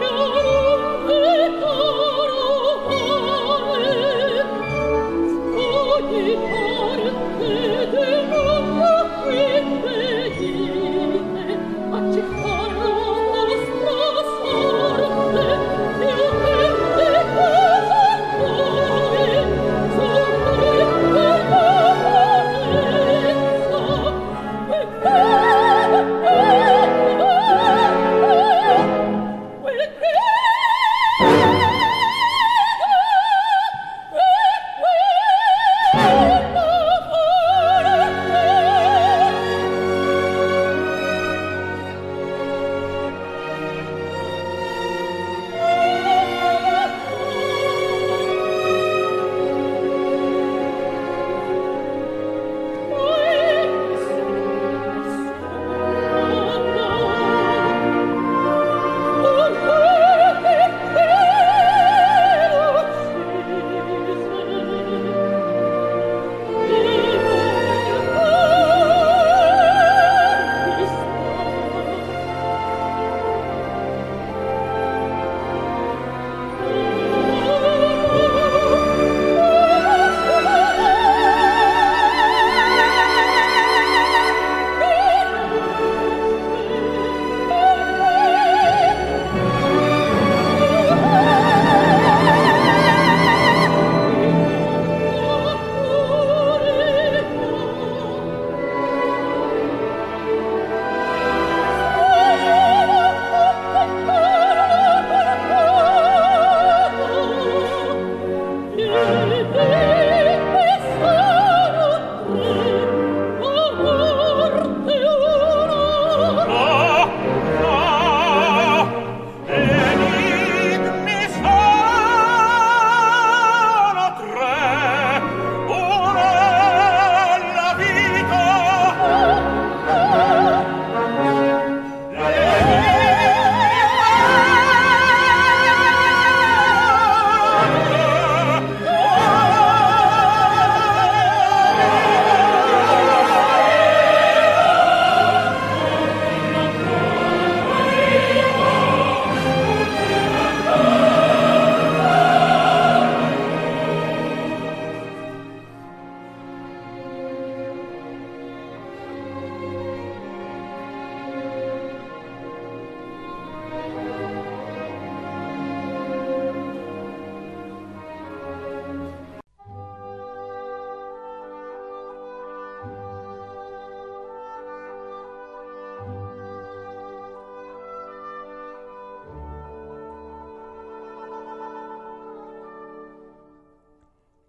know.